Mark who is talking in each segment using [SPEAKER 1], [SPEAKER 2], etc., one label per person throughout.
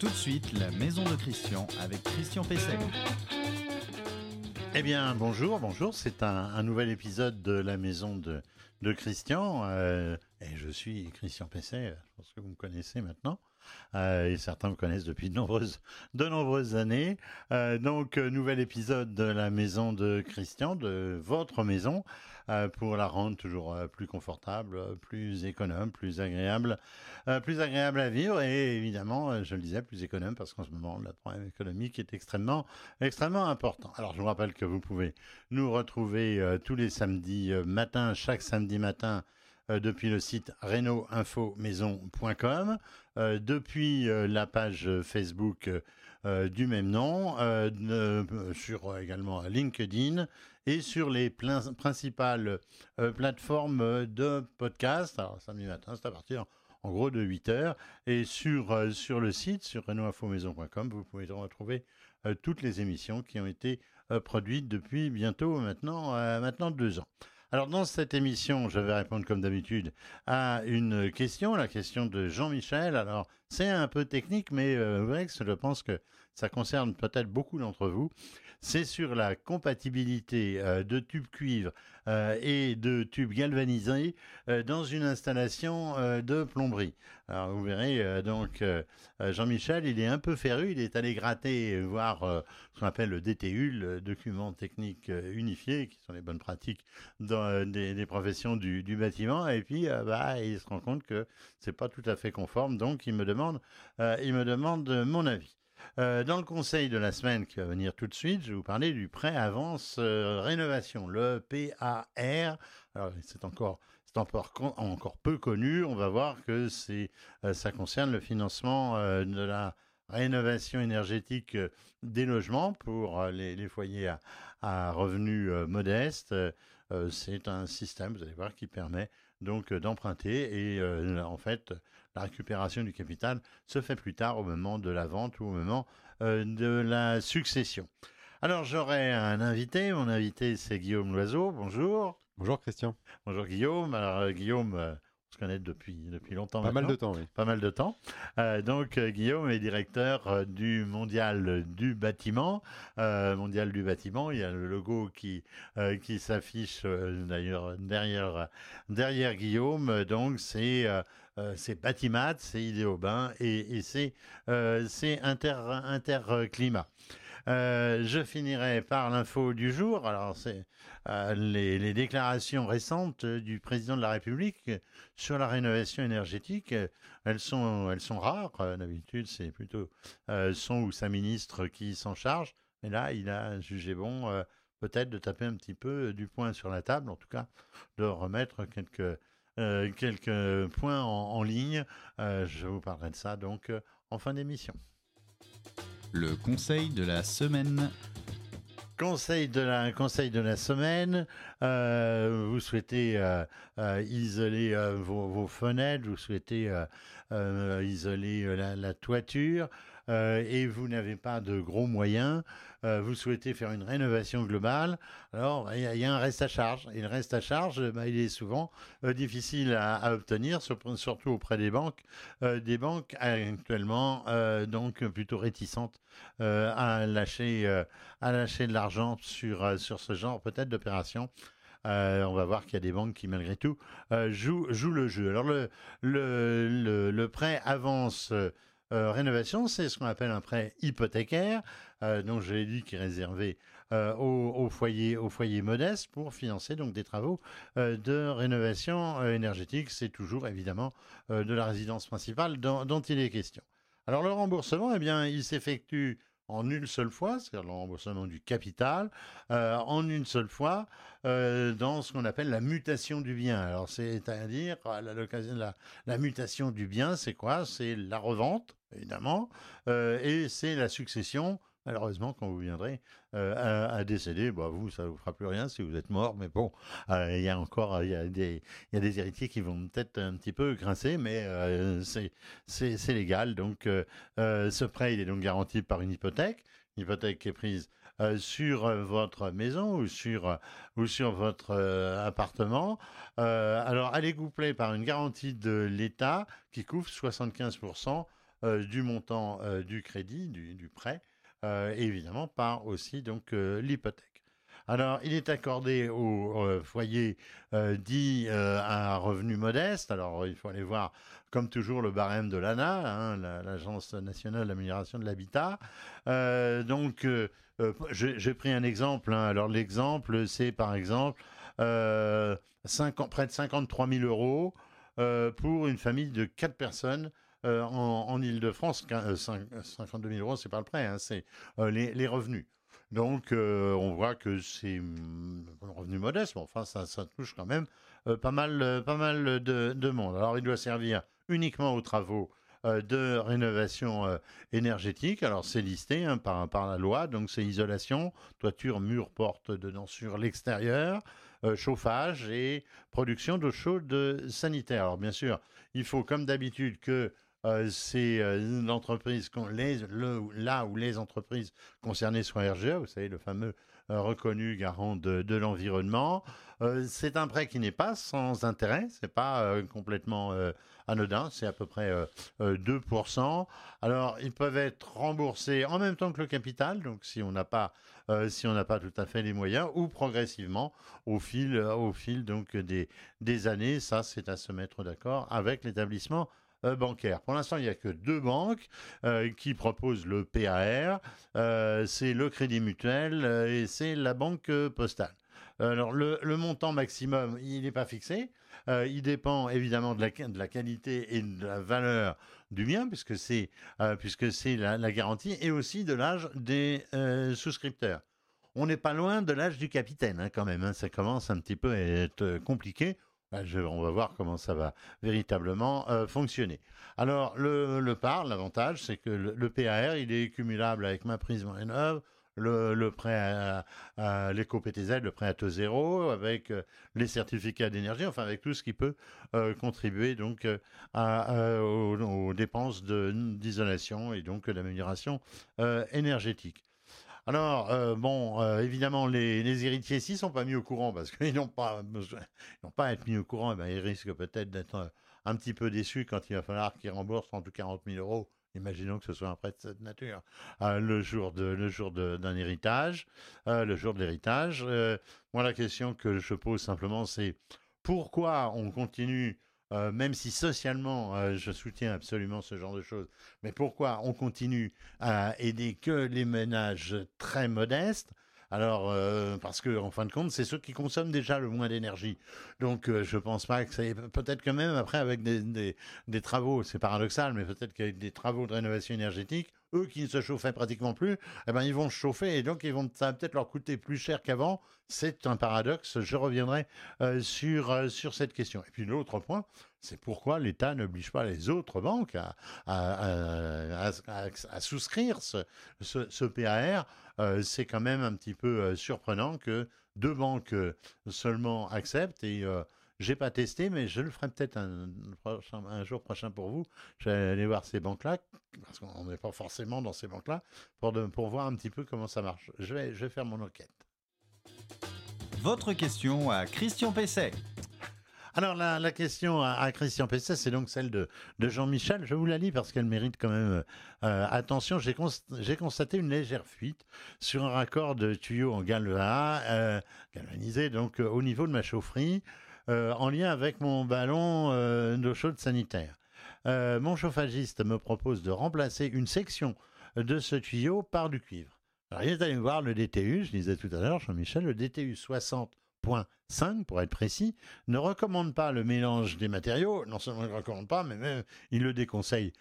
[SPEAKER 1] Tout de suite, la maison de Christian avec Christian Pesset.
[SPEAKER 2] Eh bien, bonjour, bonjour. C'est un, nouvel épisode de la maison de, Christian. Euh, et je suis Christian Pesset, je pense que vous me connaissez maintenant. Euh, et certains me connaissent depuis de nombreuses, années. Euh, donc, nouvel épisode de la maison de Christian, de votre maison. Euh, pour la rendre toujours euh, plus confortable, euh, plus économe, plus agréable, plus agréable à vivre et évidemment, je le disais, plus économe parce qu'en ce moment, le problème économique est extrêmement, extrêmement important. Alors, je vous rappelle que vous pouvez nous retrouver tous les samedis matin, chaque samedi matin, depuis le site reno-info-maison.com, depuis la page Facebook du même nom, sur également LinkedIn et sur les principales euh, plateformes de podcast. Alors, samedi matin, c'est à partir en gros de 8 heures. Et sur, euh, sur le site, sur renoinfomaison.com, vous pouvez retrouver euh, toutes les émissions qui ont été produites depuis bientôt maintenant, maintenant deux ans. Alors dans cette émission, je vais répondre comme d'habitude à une question, la question de Jean-Michel. Alors c'est un peu technique, mais euh, je pense que ça concerne peut-être beaucoup d'entre vous c'est sur la compatibilité euh, de tubes cuivre euh, et de tubes galvanisés euh, dans une installation de plomberie. Alors vous verrez, donc Jean-Michel, il est un peu féru, il est allé gratter voir ce qu'on appelle le DTU, le document technique unifié, qui sont les bonnes pratiques des, professions du, bâtiment, et puis bah, il se rend compte que c'est pas tout à fait conforme, donc il me demande, il me demande mon avis. Euh, dans le conseil de la semaine qui va venir tout de suite, je vais vous parler du prêt avance euh, rénovation, le PAR. C'est encore, encore, encore, peu connu. On va voir que euh, ça concerne le financement de la rénovation énergétique des logements pour les, foyers à, à revenus modestes. c'est un système, vous allez voir, qui permet donc d'emprunter et en fait la récupération du capital se fait plus tard au moment de la vente ou au moment euh, de la succession. Alors j'aurai un invité, mon invité c'est Guillaume Loiseau, bonjour.
[SPEAKER 3] Bonjour Christian.
[SPEAKER 2] Bonjour Guillaume. Alors euh, Guillaume, euh, connaît depuis, depuis longtemps.
[SPEAKER 3] Pas mal de temps, oui.
[SPEAKER 2] Pas mal de temps. Euh, donc, Guillaume est directeur du Mondial du bâtiment. mondial du bâtiment, il y a le logo qui, qui s'affiche d'ailleurs derrière, derrière Guillaume. Donc, c'est c'est Batimat, c'est Idéobain et, et c'est Inter, Interclimat. Euh, je finirai par l'info du jour. Alors, c'est euh, les, déclarations récentes du président de la République sur la rénovation énergétique. Elles sont, elles sont rares. Euh, d'habitude, c'est plutôt son ou sa ministre qui s'en charge. Mais là, il a jugé bon peut-être de taper un petit peu du poing sur la table, en tout cas de remettre quelques, quelques points en ligne. je vous parlerai de ça donc en fin d'émission.
[SPEAKER 1] Le conseil de la semaine.
[SPEAKER 2] Conseil de la, conseil de la semaine, euh, vous souhaitez euh, euh, isoler vos, fenêtres, vous souhaitez isoler la, toiture et vous n'avez pas de gros moyens, euh, vous souhaitez faire une rénovation globale, alors il y, a un reste à charge. Et le reste à charge, bah, il est souvent euh, difficile à, obtenir, surtout auprès des banques. Euh, des banques actuellement donc plutôt réticentes à lâcher de l'argent sur ce genre peut-être d'opération. on va voir qu'il y a des banques qui, malgré tout, jouent, le jeu. Alors, le prêt avance euh, rénovation, c'est ce qu'on appelle un prêt hypothécaire, euh, dont je l'ai dit qui est réservé euh, aux, foyers, modestes pour financer donc des travaux de rénovation énergétique. C'est toujours évidemment de la résidence principale dont, il est question. Alors le remboursement, eh bien, il s'effectue en une seule fois, c'est-à-dire le remboursement du capital, en une seule fois, dans ce qu'on appelle la mutation du bien. Alors, c'est-à-dire, de la, la, mutation du bien, c'est quoi? C'est la revente évidemment, euh, et c'est la succession. Malheureusement, quand vous viendrez euh, à, décéder, bah, vous, ça ne vous fera plus rien si vous êtes mort, mais bon, euh, il y a encore y a des, y a des héritiers qui vont peut-être un petit peu grincer, mais c'est légal. Donc, ce prêt, il est donc garanti par une hypothèque, une hypothèque qui est prise sur votre maison ou sur, ou sur votre appartement. alors, elle est couplée par une garantie de l'État qui couvre 75% du montant du crédit, du, prêt, et évidemment par aussi donc l'hypothèque. Alors, il est accordé au foyer dit à revenu modeste. Alors, il faut aller voir, comme toujours, le barème de l'ANA, hein, l'Agence nationale d'amélioration de l'habitat. donc, j'ai pris un exemple. Hein. Alors, l'exemple, c'est par exemple près de 53 000 euros pour une famille de 4 personnes. En, Ile-de-France, 52 000 euros, c'est pas le prêt, hein, c'est les, revenus. Donc, euh, on voit que c'est un revenu modeste, mais enfin, ça, touche quand même euh, pas mal, euh, pas mal de, monde. Alors, il doit servir uniquement aux travaux de rénovation énergétique. Alors, c'est listé hein, par, par la loi, donc c'est isolation, toiture, mur, porte dedans sur l'extérieur. chauffage et production d'eau chaude sanitaire. Alors bien sûr, il faut comme d'habitude que euh, c'est euh, l'entreprise, là où les entreprises concernées soient RGE, vous savez, le fameux euh, reconnu garant de, l'environnement. c'est un prêt qui n'est pas sans intérêt, c'est pas complètement anodin, c'est à peu près 2%. Alors, ils peuvent être remboursés en même temps que le capital, donc si on n'a pas si pas tout à fait les moyens, ou progressivement au fil, au fil donc des, des années. Ça, c'est à se mettre d'accord avec l'établissement euh, bancaire. Pour l'instant, il n'y a que deux banques euh, qui proposent le PAR. Euh, c'est le Crédit Mutuel et c'est la Banque Postale. Alors, le, montant maximum, il n'est pas fixé. il dépend évidemment de la, qualité et de la valeur du bien, puisque c'est puisque c'est la, garantie, et aussi de l'âge des souscripteurs. On n'est pas loin de l'âge du capitaine, hein, quand même. Hein. Ça commence un petit peu à être compliqué. Bah, on va voir comment ça va véritablement euh, fonctionner. Alors, le, PAR, l'avantage, c'est que le, PAR, il est cumulable avec ma prise rénov, le, le prêt à, à l'éco-PTZ, le prêt à taux zéro, avec euh, les certificats d'énergie, enfin avec tout ce qui peut euh, contribuer donc aux, dépenses d'isolation et donc d'amélioration énergétique. Alors, euh, bon, euh, évidemment, les, héritiers ici sont pas mis au courant parce qu'ils n'ont pas n'ont pas à être mis au courant. Eh ben, ils risquent peut-être d'être euh, un, petit peu déçus quand il va falloir qu'ils remboursent en tout 40 000 euros. Imaginons que ce soit un prêt de cette nature. le jour de le jour d'un héritage, le jour de l'héritage. moi, la question que je pose simplement, c'est pourquoi on continue euh, même si socialement euh, je soutiens absolument ce genre de choses, mais pourquoi on continue à aider que les ménages très modestes? Alors, euh, parce que en fin de compte, c'est ceux qui consomment déjà le moins d'énergie. Donc, je je pense pas que c'est peut-être que même après avec des, des travaux, c'est paradoxal, mais peut-être qu'avec des travaux de rénovation énergétique, eux qui ne se chauffaient pratiquement plus, eh ben, ils vont se chauffer et donc ils vont, ça va peut-être leur coûter plus cher qu'avant. C'est un paradoxe. Je reviendrai euh, sur, euh, sur cette question. Et puis l'autre point, c'est pourquoi l'État n'oblige pas les autres banques à, à, souscrire ce, ce, PAR. Euh, c'est quand même un petit peu surprenant que deux banques seulement acceptent et j'ai pas testé, mais je le ferai peut-être un, un, jour prochain pour vous. Je vais aller voir ces banques-là, parce qu'on n'est pas forcément dans ces banques-là, pour, pour voir un petit peu comment ça marche. Je vais, je vais faire mon enquête.
[SPEAKER 1] Votre question à Christian Pesset.
[SPEAKER 2] Alors la, question à, Christian Pesset, c'est donc celle de, Jean-Michel. Je vous la lis parce qu'elle mérite quand même euh, attention. J'ai constaté une légère fuite sur un raccord de tuyau en galva, euh, galvanisé donc euh, au niveau de ma chaufferie. Euh, en lien avec mon ballon euh, d'eau chaude sanitaire. Euh, mon chauffagiste me propose de remplacer une section de ce tuyau par du cuivre. Alors, il est allé voir le DTU, je disais tout à l'heure, Jean-Michel, le DTU 60.5 pour être précis, ne recommande pas le mélange des matériaux. Non seulement il ne recommande pas, mais même il le déconseille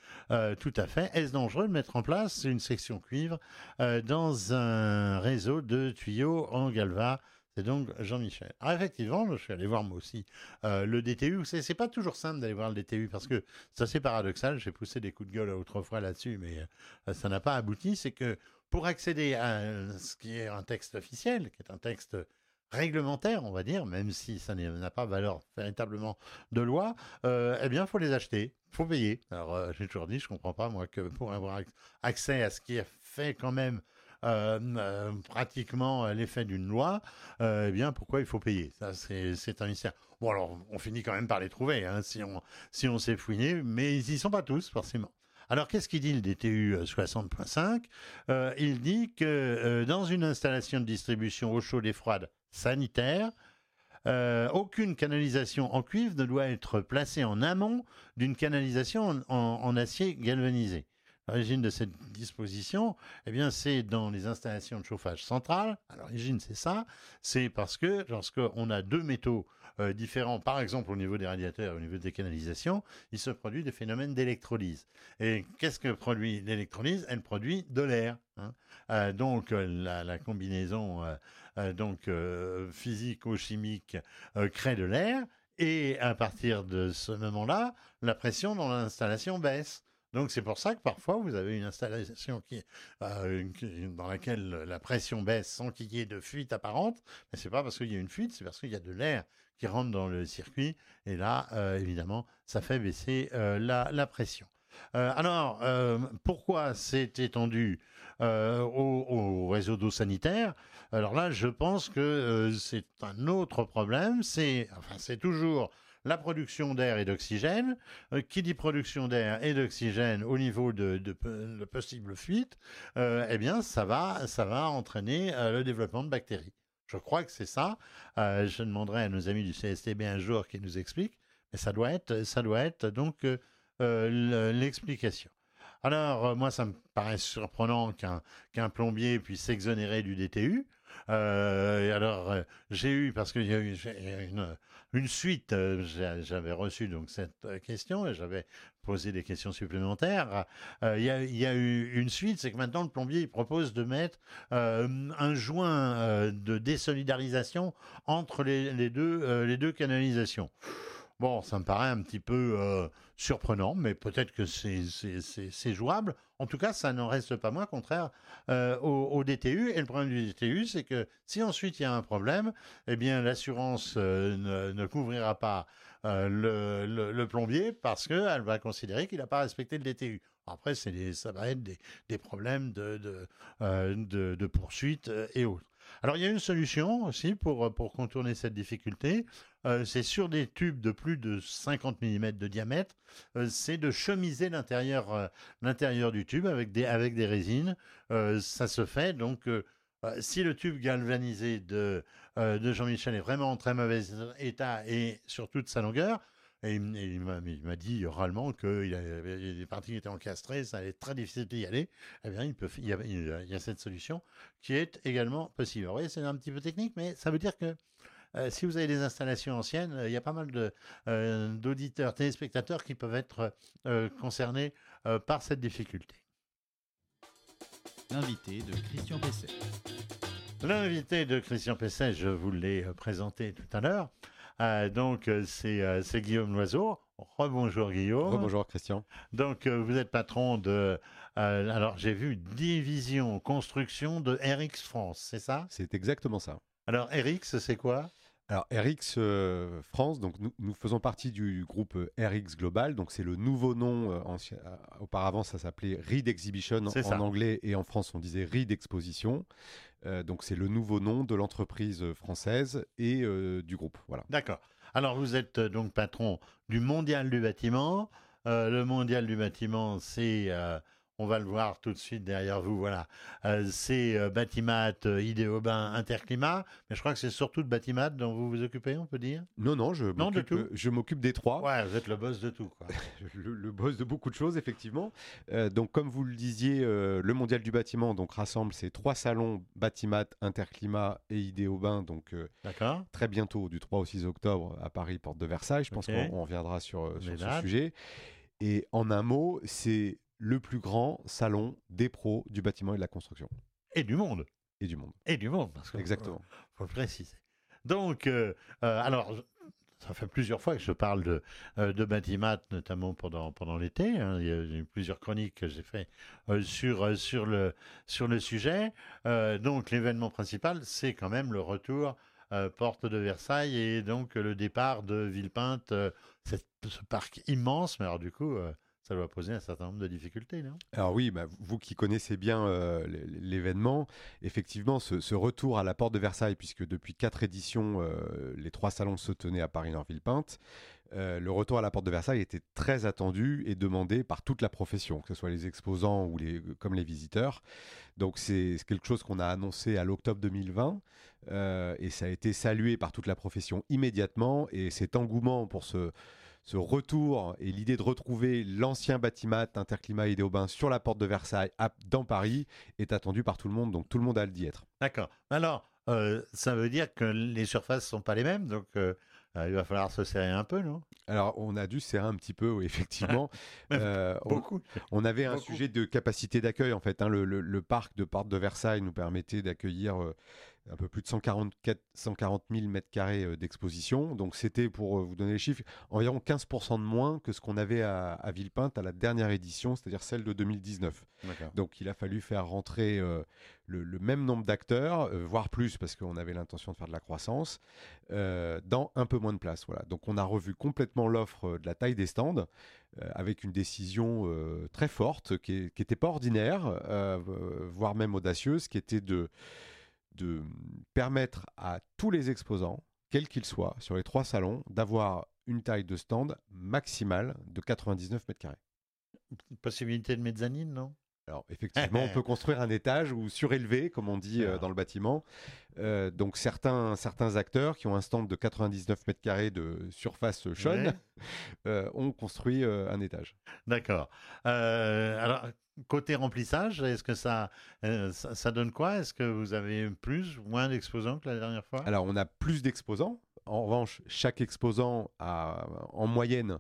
[SPEAKER 2] tout à fait. Est-ce dangereux de mettre en place une section cuivre dans un réseau de tuyaux en galva c'est donc Jean-Michel. Alors effectivement, je suis allé voir moi aussi euh, le DTU. C'est, c'est pas toujours simple d'aller voir le DTU parce que ça c'est paradoxal. J'ai poussé des coups de gueule autrefois là-dessus, mais euh, ça n'a pas abouti. C'est que pour accéder à ce qui est un texte officiel, qui est un texte réglementaire, on va dire, même si ça n'a pas valeur véritablement de loi, euh, eh bien, faut les acheter, faut payer. Alors, j'ai toujours dit, je comprends pas, moi, que pour avoir accès à ce qui est fait quand même euh, euh, pratiquement l'effet d'une loi, euh, eh bien, pourquoi il faut payer? Ça, c'est un mystère. Bon, alors, on finit quand même par les trouver, hein, si on si on s'est fouiné, mais ils y sont pas tous, forcément. Alors, qu'est-ce qu'il dit le DTU 60.5 Il dit que dans une installation de distribution eau chaude et froide sanitaire, aucune canalisation en cuivre ne doit être placée en amont d'une canalisation en, acier galvanisé. L'origine de cette disposition, eh bien, c'est dans les installations de chauffage central. L'origine, c'est ça. C'est parce que lorsqu'on a deux métaux euh, différents, par exemple au niveau des radiateurs, au niveau des canalisations, il se produit des phénomènes d'électrolyse. Et qu'est-ce que produit l'électrolyse? Elle produit de l'air. Hein. Euh, donc euh, la, combinaison donc physico-chimique crée de l'air. Et à partir de ce moment-là, la pression dans l'installation baisse. Donc c'est pour ça que parfois vous avez une installation euh, qui, dans laquelle la pression baisse sans qu'il y ait de fuite apparente. Mais c'est pas parce qu'il y a une fuite, c'est parce qu'il y a de l'air qui rentre dans le circuit. Et là, euh, évidemment, ça fait baisser euh, la, pression. alors, pourquoi c'est étendu au, au, réseau d'eau sanitaire? Alors là, je pense que c'est un autre problème. C'est enfin, c'est toujours la production d'air et d'oxygène. Euh, qui dit production d'air et d'oxygène au niveau de, possibles fuites, euh, eh bien, ça va, ça va entraîner euh, le développement de bactéries. Je crois que c'est ça. je demanderai à nos amis du CSTB un jour qu'ils nous expliquent, mais ça doit être, ça doit être donc l'explication. Alors, moi, ça me paraît surprenant qu'un plombier puisse s'exonérer du DTU. alors, j'ai eu, parce qu'il y a eu une, une suite. Euh, j'avais reçu donc cette euh, question et j'avais posé des questions supplémentaires. Euh, il y, a eu une suite, c'est que maintenant le plombier propose de mettre un joint de désolidarisation entre les deux canalisations. Bon, ça me paraît un petit peu surprenant, mais peut-être que c'est jouable. En tout cas, ça n'en reste pas moins contraire euh, au, DTU. Et le problème du DTU, c'est que si ensuite il y a un problème, eh bien l'assurance euh, ne, couvrira pas euh, le, plombier parce qu'elle va considérer qu'il n'a pas respecté le DTU. Après, ça va être des, problèmes de, de, de poursuite et autres. Alors il y a une solution aussi pour, pour contourner cette difficulté. Euh, c'est sur des tubes de plus de 50 mm de diamètre, euh, c'est de chemiser l'intérieur euh, l'intérieur du tube avec des, avec des résines. ça se fait donc si le tube galvanisé de, de Jean-Michel est vraiment en très mauvais état et sur toute sa longueur, et il, m'a dit oralement qu'il avait des parties qui étaient encastrées, ça allait être très difficile d'y aller. Eh bien, il, peut, il, y a, il, y a, cette solution qui est également possible. Vous voyez, c'est un petit peu technique, mais ça veut dire que euh, si vous avez des installations anciennes, euh, il y a pas mal euh, d'auditeurs, téléspectateurs qui peuvent être concernés par cette difficulté.
[SPEAKER 1] L'invité de Christian Pesset.
[SPEAKER 2] L'invité de Christian Pesset, je vous l'ai présenté tout à l'heure. Donc, c'est Guillaume Loiseau. Rebonjour Guillaume.
[SPEAKER 3] Rebonjour Christian.
[SPEAKER 2] Donc, vous êtes patron de. alors, j'ai vu division construction de RX France, c'est ça?
[SPEAKER 3] C'est exactement ça.
[SPEAKER 2] Alors, RX, c'est quoi?
[SPEAKER 3] Alors RX euh, France, donc nous, faisons partie du groupe euh, RX Global, donc c'est le nouveau nom. Euh, auparavant, ça s'appelait Reed Exhibition en, anglais et en France on disait Reed Exposition. donc c'est le nouveau nom de l'entreprise française et du groupe. Voilà.
[SPEAKER 2] D'accord. Alors vous êtes donc patron du Mondial du bâtiment. le Mondial du bâtiment, c'est on va le voir tout de suite derrière vous. Voilà, euh, c'est euh, Batimat, euh, Idéobain, Interclimat, mais je crois que c'est surtout de Batimat dont vous vous occupez, on peut dire?
[SPEAKER 3] Non, non, je m'occupe, des trois.
[SPEAKER 2] Ouais, vous êtes le boss de tout.
[SPEAKER 3] le, boss de beaucoup de choses, effectivement. donc, comme vous le disiez, le Mondial du bâtiment donc rassemble ces trois salons Batimat, Interclimat et Idéobain. Donc, très bientôt, du 3 au 6 octobre à Paris, porte de Versailles. Je pense qu'on reviendra sur, sur ce sujet. Et en un mot, c'est le plus grand salon des pros du bâtiment et de la construction.
[SPEAKER 2] Et du monde.
[SPEAKER 3] Et du monde.
[SPEAKER 2] Et du monde, parce
[SPEAKER 3] Exactement.
[SPEAKER 2] Il faut le préciser. Donc, euh, euh, alors, ça fait plusieurs fois que je parle de, euh, de Batimat, notamment pendant, pendant l'été. Hein. Il y a eu plusieurs chroniques que j'ai fait sur, sur, le, sur le sujet. donc, l'événement principal, c'est quand même le retour porte de Versailles et donc le départ de Villepinte, ce parc immense. Mais alors, du coup ça doit poser un certain nombre de difficultés, non?
[SPEAKER 3] Alors oui, bah, vous qui connaissez bien euh, l'événement, effectivement, ce, retour à la porte de Versailles, puisque depuis quatre éditions, euh, les trois salons se tenaient à Paris-Nord-Villepinte, le retour à la porte de Versailles était très attendu et demandé par toute la profession, que ce soit les exposants ou les, comme les visiteurs. Donc c'est quelque chose qu'on a annoncé à l'octobre 2020 et ça a été salué par toute la profession immédiatement et cet engouement pour ce ce retour et l'idée de retrouver l'ancien bâtiment Interclimat et Idéobain sur la porte de Versailles dans Paris est attendu par tout le monde, donc tout le monde a le d'y être.
[SPEAKER 2] D'accord. Alors, euh, ça veut dire que les surfaces ne sont pas les mêmes, donc euh, euh, il va falloir se serrer un peu, non?
[SPEAKER 3] Alors, on a dû serrer un petit peu, oui, effectivement.
[SPEAKER 2] Beaucoup.
[SPEAKER 3] On, avait un sujet de capacité d'accueil, en fait. Hein. le, le, parc de Porte de Versailles nous permettait d'accueillir un peu plus de 144, 140 000 mètres carrés euh, d'exposition. Donc c'était, pour euh, vous donner les chiffres, environ 15% de moins que ce qu'on avait à, Villepinte à la dernière édition, c'est-à-dire celle de 2019. Donc il a fallu faire rentrer euh, le, même nombre d'acteurs, voire plus, parce qu'on avait l'intention de faire de la croissance, dans un peu moins de place. Voilà. Donc on a revu complètement l'offre de la taille des stands. avec une décision très forte qui n'était pas ordinaire, voire même audacieuse, qui était de, de permettre à tous les exposants, quels qu'ils soient, sur les trois salons, d'avoir une taille de stand maximale de 99 mètres carrés.
[SPEAKER 2] Possibilité de mezzanine, non?
[SPEAKER 3] Alors effectivement, on peut construire un étage ou surélever, comme on dit euh, dans le bâtiment. Euh, donc certains, certains acteurs qui ont un stand de 99 mètres carrés de surface chaude euh, ont construit un étage.
[SPEAKER 2] D'accord. alors côté remplissage, est-ce que ça, ça, donne quoi? Est-ce que vous avez plus ou moins d'exposants que la dernière fois?
[SPEAKER 3] Alors on a plus d'exposants. En revanche, chaque exposant a en moyenne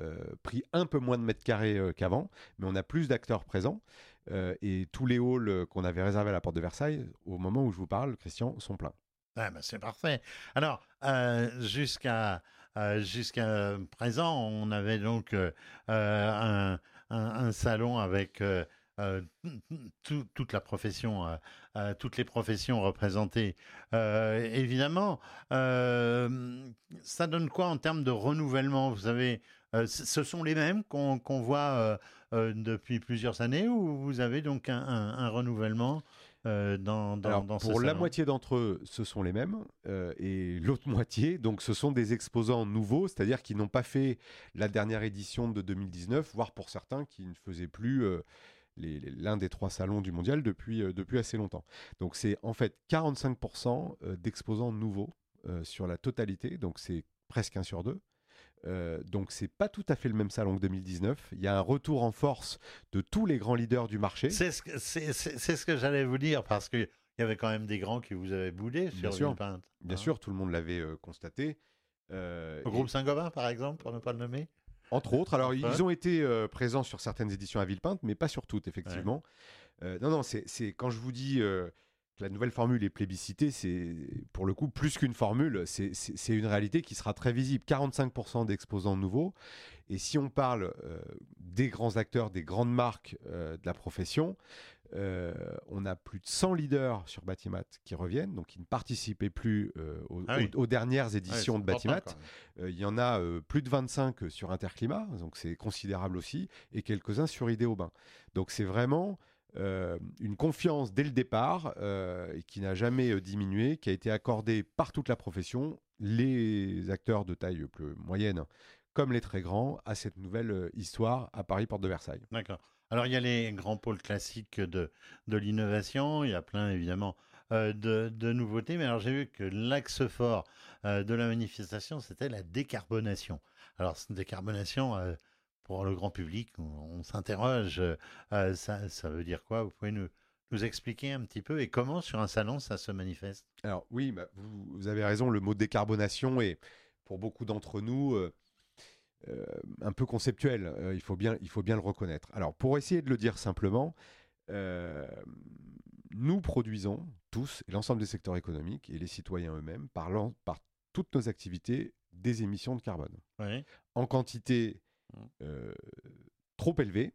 [SPEAKER 3] euh, pris un peu moins de mètres carrés euh, qu'avant, mais on a plus d'acteurs présents. Euh, et tous les halls qu'on avait réservés à la porte de Versailles, au moment où je vous parle, Christian, sont pleins.
[SPEAKER 2] Ben c'est parfait. Alors, jusqu'à jusqu'à présent, on avait donc un, salon avec toute la profession, toutes les professions représentées. évidemment, ça donne quoi en termes de renouvellement? Vous avez euh, ce sont les mêmes qu'on voit euh, euh, depuis plusieurs années ou vous avez donc un, renouvellement dans, dans,
[SPEAKER 3] Alors, Pour la moitié d'entre eux, ce sont les mêmes. et l'autre moitié, donc ce sont des exposants nouveaux, c'est-à-dire qui n'ont pas fait la dernière édition de 2019, voire pour certains qui ne faisaient plus l'un des trois salons du mondial depuis, depuis assez longtemps. Donc c'est en fait 45% d'exposants nouveaux sur la totalité, donc c'est presque un sur deux. Euh, donc c'est pas tout à fait le même salon que 2019. Il y a un retour en force de tous les grands leaders du marché.
[SPEAKER 2] C'est ce que, c'est, ce que j'allais vous dire parce qu'il y avait quand même des grands qui vous avaient boudé sur
[SPEAKER 3] Bien sûr,
[SPEAKER 2] Bien
[SPEAKER 3] hein. sûr, tout le monde l'avait euh, constaté.
[SPEAKER 2] Euh, le groupe Saint-Gobain, par exemple, pour ne pas le nommer
[SPEAKER 3] Entre autres. Alors, ils ont été présents sur certaines éditions à Villepinte, mais pas sur toutes, effectivement. non, non, c'est, quand je vous dis la nouvelle formule est plébiscitée, c'est pour le coup plus qu'une formule, c'est une réalité qui sera très visible. 45% d'exposants nouveaux. Et si on parle euh, des grands acteurs, des grandes marques euh, de la profession, euh, on a plus de 100 leaders sur Batimat qui reviennent, donc qui ne participaient plus ah aux, dernières éditions de Batimat. Il y en a plus de 25 sur Interclimat, donc c'est considérable aussi, et quelques-uns sur Idéobain. Donc c'est vraiment euh, une confiance dès le départ euh, qui n'a jamais euh, diminué, qui a été accordée par toute la profession, les acteurs de taille plus moyenne comme les très grands, à cette nouvelle histoire à Paris, porte de Versailles.
[SPEAKER 2] D'accord. Alors il y a les grands pôles classiques de, de l'innovation, il y a plein évidemment de, de, nouveautés, mais alors j'ai vu que l'axe fort de la manifestation, c'était la décarbonation. Alors cette décarbonation pour le grand public, on, s'interroge, euh, ça, veut dire quoi? Vous pouvez nous, nous expliquer un petit peu et comment sur un salon ça se manifeste?
[SPEAKER 3] Alors oui, bah, vous, avez raison, le mot décarbonation est pour beaucoup d'entre nous euh, euh, un peu conceptuel, il, faut bien, il faut bien le reconnaître. Alors pour essayer de le dire simplement, nous produisons tous, l'ensemble des secteurs économiques et les citoyens eux-mêmes, par, par toutes nos activités, des émissions de carbone. En quantité euh, trop élevé.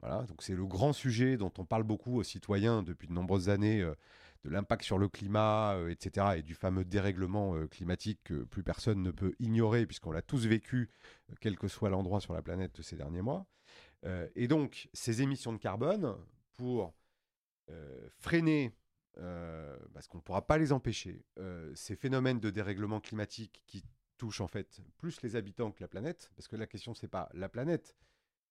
[SPEAKER 3] Voilà, donc c'est le grand sujet dont on parle beaucoup aux citoyens depuis de nombreuses années, euh, de l'impact sur le climat, euh, etc., et du fameux dérèglement climatique que plus personne ne peut ignorer, puisqu'on l'a tous vécu, quel que soit l'endroit sur la planète ces derniers mois. et donc, ces émissions de carbone, pour freiner, parce qu'on ne pourra pas les empêcher, ces phénomènes de dérèglement climatique qui touche en fait plus les habitants que la planète, parce que la question c'est pas la planète,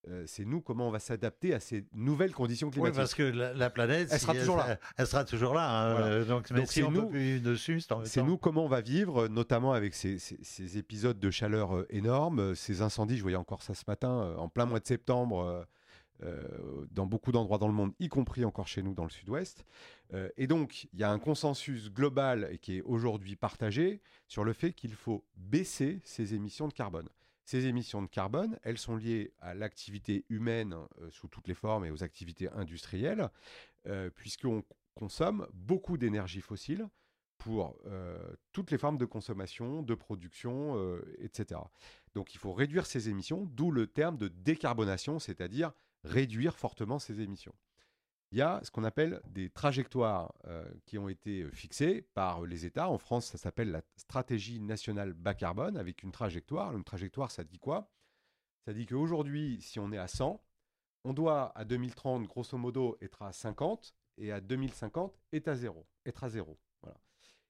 [SPEAKER 3] euh, c'est nous comment on va s'adapter à ces nouvelles conditions climatiques.
[SPEAKER 2] Oui, parce que la, planète, elle sera toujours là. Elle sera toujours là. Hein, euh, donc, si on nous, peut dessus,
[SPEAKER 3] c'est nous comment on va vivre, notamment avec ces, ces, épisodes de chaleur euh, énormes, ces incendies. Je voyais encore ça ce matin, en plein mois de septembre. Dans beaucoup d'endroits dans le monde, y compris encore chez nous dans le sud-ouest. et donc, il y a un consensus global qui est aujourd'hui partagé sur le fait qu'il faut baisser ces émissions de carbone. Ces émissions de carbone, elles sont liées à l'activité humaine euh, sous toutes les formes et aux activités industrielles, euh, puisqu'on consomme beaucoup d'énergie fossile pour euh, toutes les formes de consommation, de production, etc. Donc il faut réduire ces émissions, d'où le terme de décarbonation, c'est-à-dire réduire fortement ces émissions il y a ce qu'on appelle des trajectoires euh, qui ont été euh, fixées par les États. En France, ça s'appelle la stratégie nationale bas carbone avec une trajectoire. Une trajectoire, ça dit quoi? Ça dit qu'aujourd'hui, si on est à 100, on doit à 2030, grosso modo, être à 50 et à 2050, être à zéro. Être à zéro. Voilà.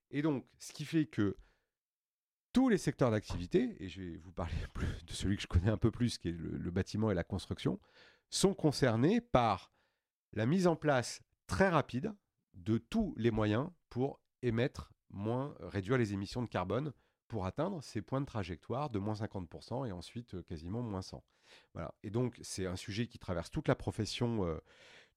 [SPEAKER 3] Et donc, ce qui fait que tous les secteurs d'activité, et je vais vous parler de celui que je connais un peu plus, qui est le bâtiment et la construction, sont concernés par la mise en place très rapide de tous les moyens pour émettre moins, réduire les émissions de carbone pour atteindre ces points de trajectoire de moins 50% et ensuite euh, quasiment moins 100. Voilà. Et donc, c'est un sujet qui traverse toute la profession euh,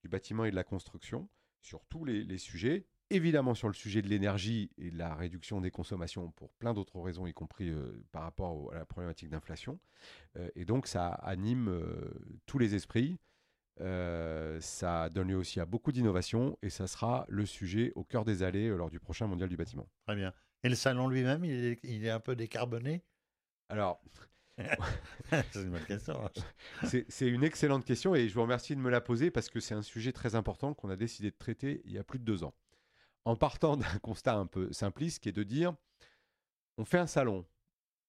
[SPEAKER 3] du bâtiment et de la construction sur tous les, sujets. Évidemment, sur le sujet de l'énergie et de la réduction des consommations pour plein d'autres raisons, y compris euh, par rapport à la problématique d'inflation. et donc, ça anime tous les esprits. Euh, ça donne lieu aussi à beaucoup d'innovations et ça sera le sujet au cœur des allées euh, lors du prochain mondial du bâtiment.
[SPEAKER 2] Très bien. Et le salon lui-même, il est, un peu décarboné?
[SPEAKER 3] Alors.
[SPEAKER 2] c'est une bonne question.
[SPEAKER 3] Hein. c'est une excellente question et je vous remercie de me la poser parce que c'est un sujet très important qu'on a décidé de traiter il y a plus de deux ans. En partant d'un constat un peu simpliste qui est de dire on fait un salon,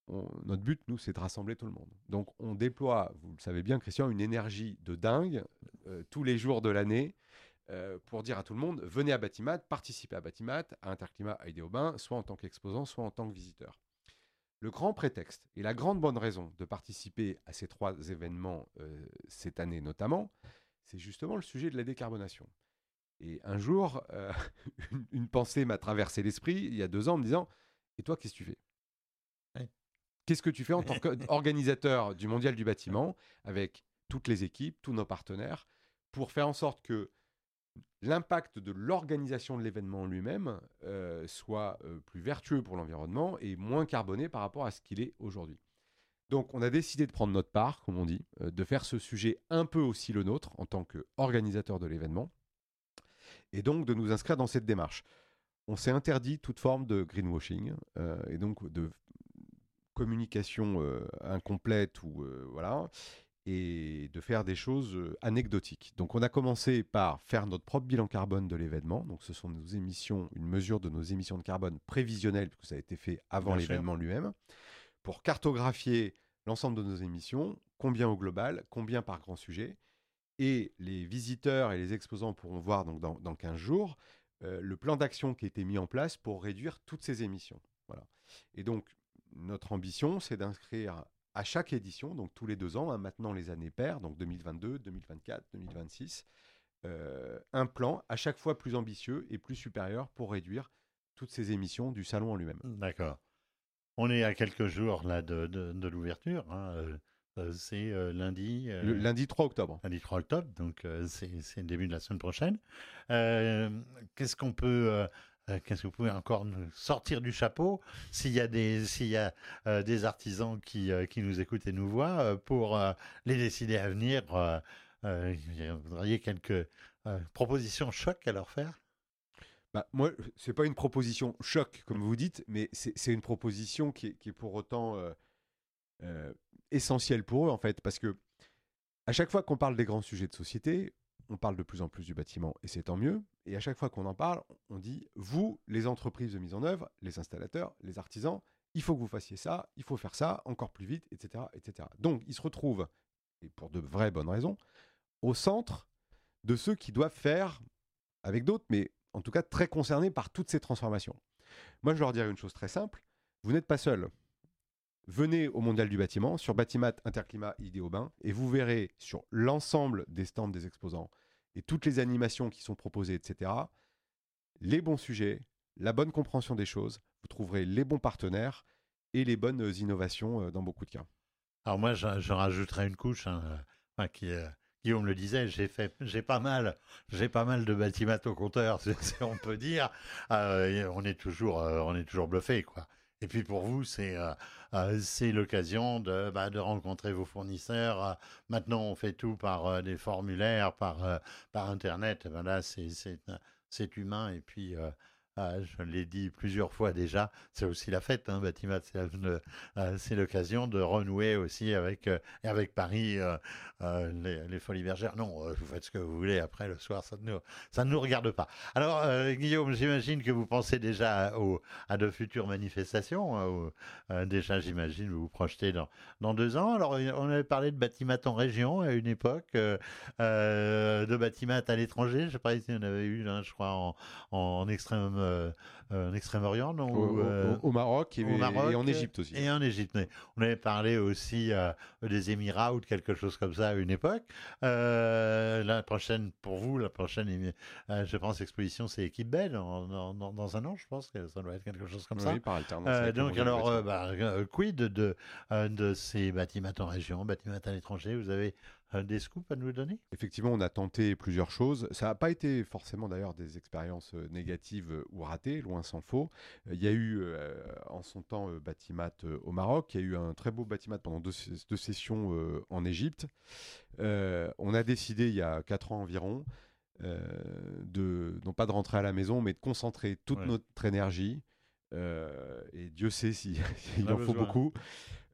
[SPEAKER 3] notre but, nous, c'est de rassembler tout le monde. Donc, on déploie, vous le savez bien, Christian, une énergie de dingue euh, tous les jours de l'année euh, pour dire à tout le monde venez à Batimat, participez à Batimat, à Interclimat, à Idéobain, soit en tant qu'exposant, soit en tant que visiteur. Le grand prétexte et la grande bonne raison de participer à ces trois événements euh, cette année notamment, c'est justement le sujet de la décarbonation. Et un jour, une, une, pensée m'a traversé l'esprit il y a deux ans en me disant Et toi, qu'est-ce que tu fais? Qu'est-ce que tu fais en tant qu'organisateur du mondial du bâtiment avec toutes les équipes, tous nos partenaires, pour faire en sorte que l'impact de l'organisation de l'événement lui-même euh, soit euh, plus vertueux pour l'environnement et moins carboné par rapport à ce qu'il est aujourd'hui? Donc on a décidé de prendre notre part, comme on dit, euh, de faire ce sujet un peu aussi le nôtre en tant qu'organisateur de l'événement, et donc de nous inscrire dans cette démarche. On s'est interdit toute forme de greenwashing et donc de communication euh, incomplète ou euh, voilà et de faire des choses euh, anecdotiques. Donc on a commencé par faire notre propre bilan carbone de l'événement. Donc ce sont nos émissions, une mesure de nos émissions de carbone prévisionnelles, puisque ça a été fait avant l'événement lui-même, pour cartographier l'ensemble de nos émissions, combien au global, combien par grand sujet. Et les visiteurs et les exposants pourront voir donc dans, dans 15 jours le plan d'action qui a été mis en place pour réduire toutes ces émissions. Voilà. Et donc notre ambition, c'est d'inscrire à chaque édition, donc tous les deux ans, hein, maintenant les années paires, donc 2022, 2024, 2026, un plan à chaque fois plus ambitieux et plus supérieur pour réduire toutes ces émissions du salon en lui-même.
[SPEAKER 2] D'accord. On est à quelques jours là de, de, l'ouverture. Hein, euh, euh, c'est euh, lundi.
[SPEAKER 3] Le lundi 3 octobre.
[SPEAKER 2] Lundi 3 octobre, donc c'est le début de la semaine prochaine. Qu'est-ce qu'on peut euh, qu'est-ce que vous pouvez encore sortir du chapeau s'il y a des, s'il y a, euh, des artisans qui, euh, qui nous écoutent et nous voient pour les décider à venir Vous voudriez quelques propositions choc à leur faire?
[SPEAKER 3] Bah, moi, c'est pas une proposition choc, comme vous dites, mais c'est une proposition qui est, qui est, pour autant essentielle pour eux, en fait, parce que à chaque fois qu'on parle des grands sujets de société, on parle de plus en plus du bâtiment et c'est tant mieux. Et à chaque fois qu'on en parle, on dit, vous, les entreprises de mise en œuvre, les installateurs, les artisans, il faut que vous fassiez ça, il faut faire ça encore plus vite, etc. etc. Donc, ils se retrouvent, et pour de vraies bonnes raisons, au centre de ceux qui doivent faire avec d'autres, mais en tout cas très concernés par toutes ces transformations. Moi, je leur dirais une chose très simple, vous n'êtes pas seul. Venez au Mondial du bâtiment sur Batimat Interclimat Idéobain et vous verrez sur l'ensemble des stands des exposants et toutes les animations qui sont proposées, etc., les bons sujets, la bonne compréhension des choses, vous trouverez les bons partenaires et les bonnes innovations euh, dans beaucoup de cas.
[SPEAKER 2] Alors moi, je, rajouterai une couche hein, euh, euh, Guillaume le disait, j'ai fait, j'ai pas mal, j'ai pas mal de bâtiments au compteur, on peut dire. on est toujours, on est toujours bluffé, quoi. Et puis pour vous, c'est c'est l'occasion de, bah, de rencontrer vos fournisseurs. Maintenant, on fait tout par des formulaires, par par internet. Ben là, c'est humain et puis ah, je l'ai dit plusieurs fois déjà, c'est aussi la fête, hein, Batimat, euh, c'est l'occasion de renouer aussi avec, euh, Paris euh, les, Folies Bergères. Non, vous faites ce que vous voulez, après le soir, ça ne nous, regarde pas. Alors, Guillaume, j'imagine que vous pensez déjà à de futures manifestations. Hein, déjà, j'imagine, vous vous projetez dans, deux ans. Alors, on avait parlé de Batimat en région à une époque, de Batimat à l'étranger. Je ne sais pas si on avait eu, hein, je crois, en extrême euh, euh, en Extrême-Orient,
[SPEAKER 3] euh, au, Maroc, et, en Égypte aussi.
[SPEAKER 2] Et en Égypte. On avait parlé aussi des Émirats ou de quelque chose comme ça à une époque. la prochaine, pour vous, la prochaine, je pense, exposition, c'est Équipe Belle dans, un an, je pense que ça doit être quelque chose comme ça.
[SPEAKER 3] Oui, par alternance.
[SPEAKER 2] donc, alors, bah, quid de, de ces bâtiments en région, bâtiments à l'étranger? Vous avez des scoops à nous donner?
[SPEAKER 3] Effectivement, on a tenté plusieurs choses. Ça n'a pas été forcément d'ailleurs des expériences euh, négatives euh, ou ratées, loin s'en faut. Il y a eu en son temps Batimat au Maroc, il y a eu un très beau Batimat pendant deux, sessions en Égypte. on a décidé il y a quatre ans environ de non pas de rentrer à la maison, mais de concentrer toute notre énergie. et Dieu sait s'il si, en faut beaucoup,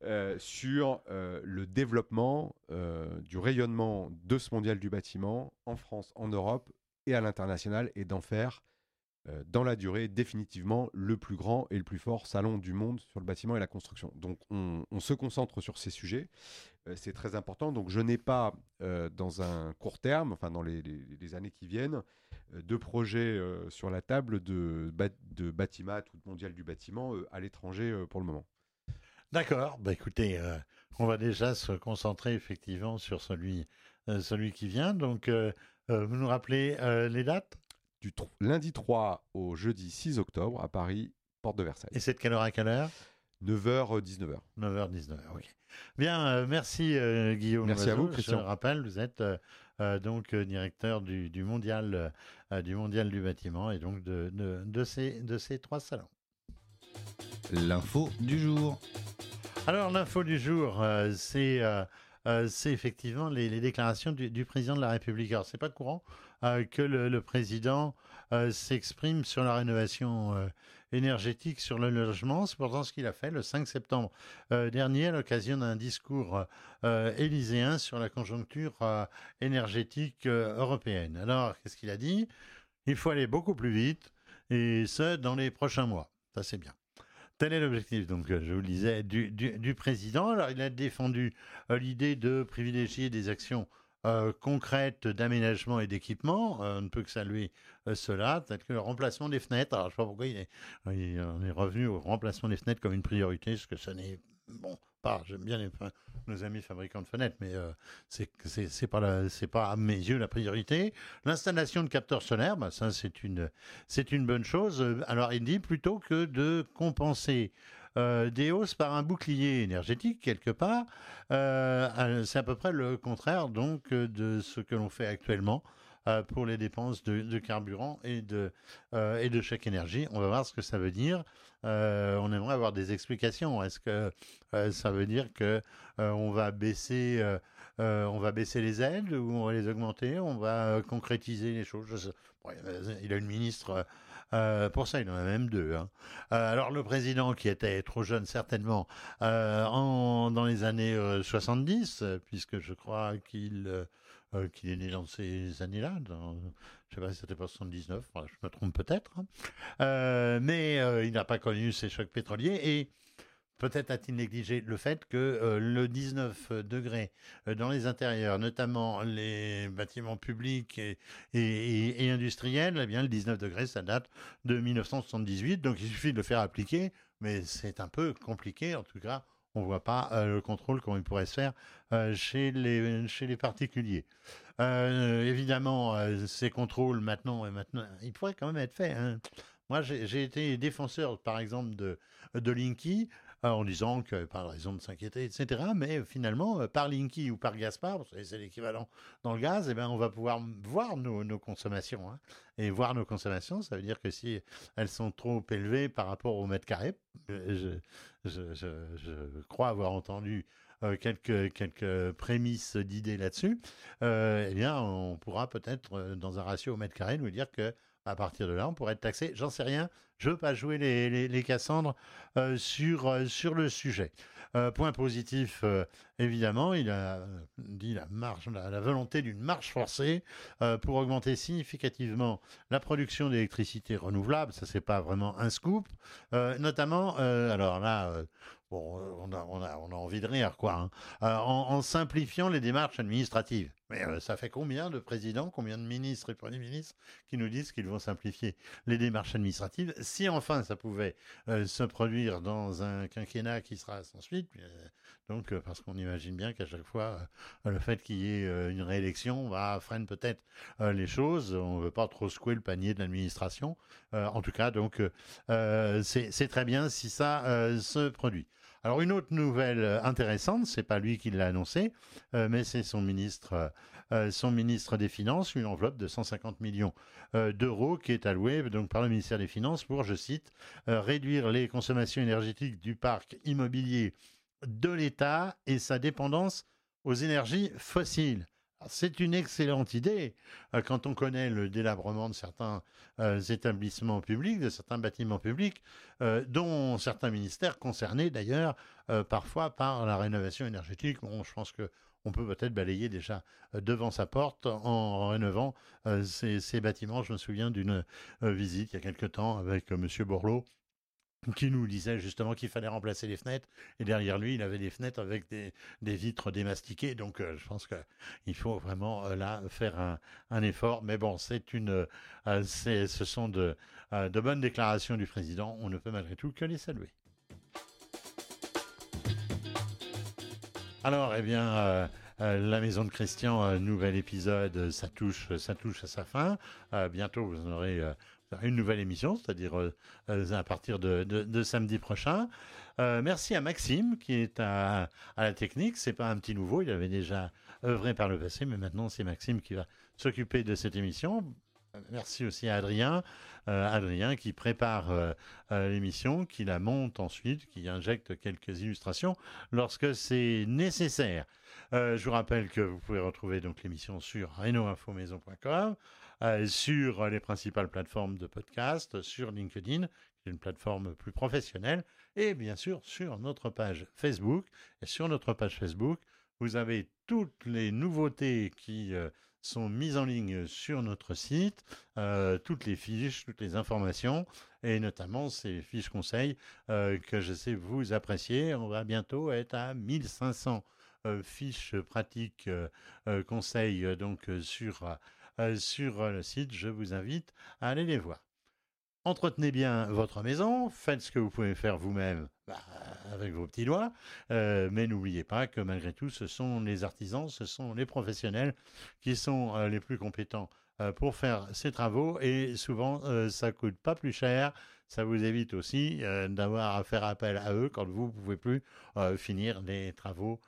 [SPEAKER 3] euh, sur euh, le développement euh, du rayonnement de ce mondial du bâtiment en France, en Europe et à l'international et d'en faire dans la durée définitivement le plus grand et le plus fort salon du monde sur le bâtiment et la construction. Donc on, se concentre sur ces sujets, c'est très important. Donc je n'ai pas dans un court terme, enfin dans les, années qui viennent, de projets sur la table de, de bâtiment ou de mondial du bâtiment à l'étranger pour le moment.
[SPEAKER 2] D'accord. Bah, écoutez, euh, on va déjà se concentrer effectivement sur celui, euh, celui qui vient. Donc, euh, vous nous rappelez les dates?
[SPEAKER 3] Du lundi 3 au jeudi 6 octobre à Paris, porte de Versailles.
[SPEAKER 2] Et c'est de quelle heure à quelle heure?
[SPEAKER 3] 9h, 19h.
[SPEAKER 2] 9h, 19h, ok. Bien, merci Guillaume.
[SPEAKER 3] Merci à vous, Christian.
[SPEAKER 2] Je rappelle, vous êtes donc directeur du, du mondial, du mondial du bâtiment et donc de, de, de, ces, de ces trois salons.
[SPEAKER 1] L'info du jour.
[SPEAKER 2] Alors l'info du jour, euh, euh, euh, c'est effectivement les, déclarations du, président de la République. Alors c'est pas courant que le, président s'exprime sur la rénovation énergétique, sur le logement. C'est pourtant ce qu'il a fait le 5 septembre dernier à l'occasion d'un discours élyséen sur la conjoncture énergétique européenne. Alors qu'est-ce qu'il a dit? Il faut aller beaucoup plus vite et ce dans les prochains mois. Ça c'est bien. Tel est l'objectif, donc euh, je vous le disais, du, président. Alors il a défendu euh, l'idée de privilégier des actions euh, concrètes d'aménagement et d'équipement. on ne peut que saluer cela, peut-être que le remplacement des fenêtres. Alors je ne sais pas pourquoi il est, on est revenu au remplacement des fenêtres comme une priorité, parce que ce n'est bon pas. J'aime bien nos amis fabricants de fenêtres, mais euh, c'est pas pas à mes yeux la priorité. L'installation de capteurs solaires, bah, ça c'est une une bonne chose. Alors il dit plutôt que de compenser euh, des hausses par un bouclier énergétique quelque part, euh, c'est à peu près le contraire donc de ce que l'on fait actuellement. pour les dépenses de, carburant et de, et de chèque énergie. On va voir ce que ça veut dire. On aimerait avoir des explications. Est-ce que ça veut dire que euh, on va baisser euh, euh, on va baisser les aides ou on va les augmenter, on va concrétiser les choses? il a une ministre pour ça, il en a même deux. Hein. alors le président, qui était trop jeune certainement dans les années 70, puisque je crois qu'il qu'il est né dans ces années-là, je ne sais pas si c'était pas 79, je me trompe peut-être, hein. mais il n'a pas connu ces chocs pétroliers et Peut-être a-t-il négligé le fait que euh, le 19 degrés euh, dans les intérieurs, notamment les bâtiments publics et, industriels, eh bien le 19 degrés, ça date de 1978, donc il suffit de le faire appliquer, mais c'est un peu compliqué, en tout cas on voit pas le contrôle il pourrait se faire chez, les, chez les particuliers. évidemment, ces contrôles maintenant, maintenant, ils pourraient quand même être faits. Hein. Moi, j'ai été défenseur, par exemple, de, de Linky. Euh, en disant que pas raison de s'inquiéter, etc. Mais finalement, euh, par Linky ou par Gaspard, c'est l'équivalent dans le gaz, eh ben, on va pouvoir voir nos, consommations. Hein. Et voir nos consommations, ça veut dire que si elles sont trop élevées par rapport au mètre carré, euh, je, crois avoir entendu quelques, quelques prémices d'idées là-dessus, eh bien, on pourra peut-être, dans un ratio au mètre carré, nous dire que à partir de là, on pourrait être taxé. J'en sais rien. Je ne veux pas jouer les, les, Cassandres euh, sur, euh, sur le sujet. Euh, point positif, évidemment, il a dit la, marge, la, volonté d'une marche forcée pour augmenter significativement la production d'électricité renouvelable. Ça, c'est pas vraiment un scoop. notamment, alors là, Bon, on a, on, a, envie de rire, quoi. Hein. En, simplifiant les démarches administratives. Mais euh, ça fait combien de présidents, combien de ministres et premiers ministres qui nous disent qu'ils vont simplifier les démarches administratives Si enfin ça pouvait se produire dans un quinquennat qui sera sans suite, donc parce qu'on imagine bien qu'à chaque fois, le fait qu'il y ait une réélection va freine peut-être les choses. On ne veut pas trop secouer le panier de l'administration. en tout cas, donc c'est très bien si ça se produit. Alors une autre nouvelle euh, intéressante, c'est pas lui qui l'a annoncé, euh, mais c'est son ministre, euh, son ministre des Finances, une enveloppe de 150 millions d'euros qui est allouée donc par le ministère des Finances pour, je cite, réduire les consommations énergétiques du parc immobilier de l'État et sa dépendance aux énergies fossiles. C'est une excellente idée euh, quand on connaît le délabrement de certains euh, établissements publics, de certains bâtiments publics, euh, dont certains ministères concernés d'ailleurs parfois par la rénovation énergétique. Je pense que on peut peut-être balayer déjà devant sa porte en rénovant ces, ces, bâtiments. Je me souviens d'une visite il y a quelque temps avec M. Borloo qui nous disait justement qu'il fallait remplacer les fenêtres. Et derrière lui, il avait des fenêtres avec des, vitres démastiquées. Donc, euh, je pense qu'il faut vraiment euh, là faire un, effort. Mais bon, c'est une, euh, ce sont de, bonnes déclarations du président. On ne peut malgré tout que les saluer. Alors, eh bien. la maison de Christian, nouvel épisode, ça touche, ça touche à sa fin. bientôt, vous en aurez une nouvelle émission, c'est-à-dire euh, euh, à partir de, samedi prochain. Euh, merci à Maxime qui est à, la technique. C'est pas un petit nouveau, il avait déjà œuvré par le passé, mais maintenant c'est Maxime qui va s'occuper de cette émission. Merci aussi à Adrien, Adrien qui prépare l'émission, qui la monte ensuite, qui injecte quelques illustrations lorsque c'est nécessaire. je vous rappelle que vous pouvez retrouver donc l'émission sur renoinfomaison.com. Euh, sur les principales plateformes de podcast, sur LinkedIn, une plateforme plus professionnelle, et bien sûr sur notre page Facebook. Et sur notre page Facebook, vous avez toutes les nouveautés qui euh, sont mises en ligne sur notre site, euh, toutes les fiches, toutes les informations, et notamment ces fiches conseils que je sais vous apprécier. On va bientôt être à 1500 fiches pratiques conseils donc sur sur euh, le site. Je vous invite à aller les voir. Entretenez bien votre maison, faites ce que vous pouvez faire vous-même bah, avec vos petits doigts, euh, mais n'oubliez pas que malgré tout, ce sont les artisans, ce sont les professionnels qui sont les plus compétents pour faire ces travaux et souvent ça coûte pas plus cher, ça vous évite aussi d'avoir à faire appel à eux quand vous ne pouvez plus finir les travaux.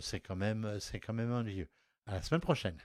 [SPEAKER 2] c'est quand même c'est quand même ennuyeux. À la semaine prochaine.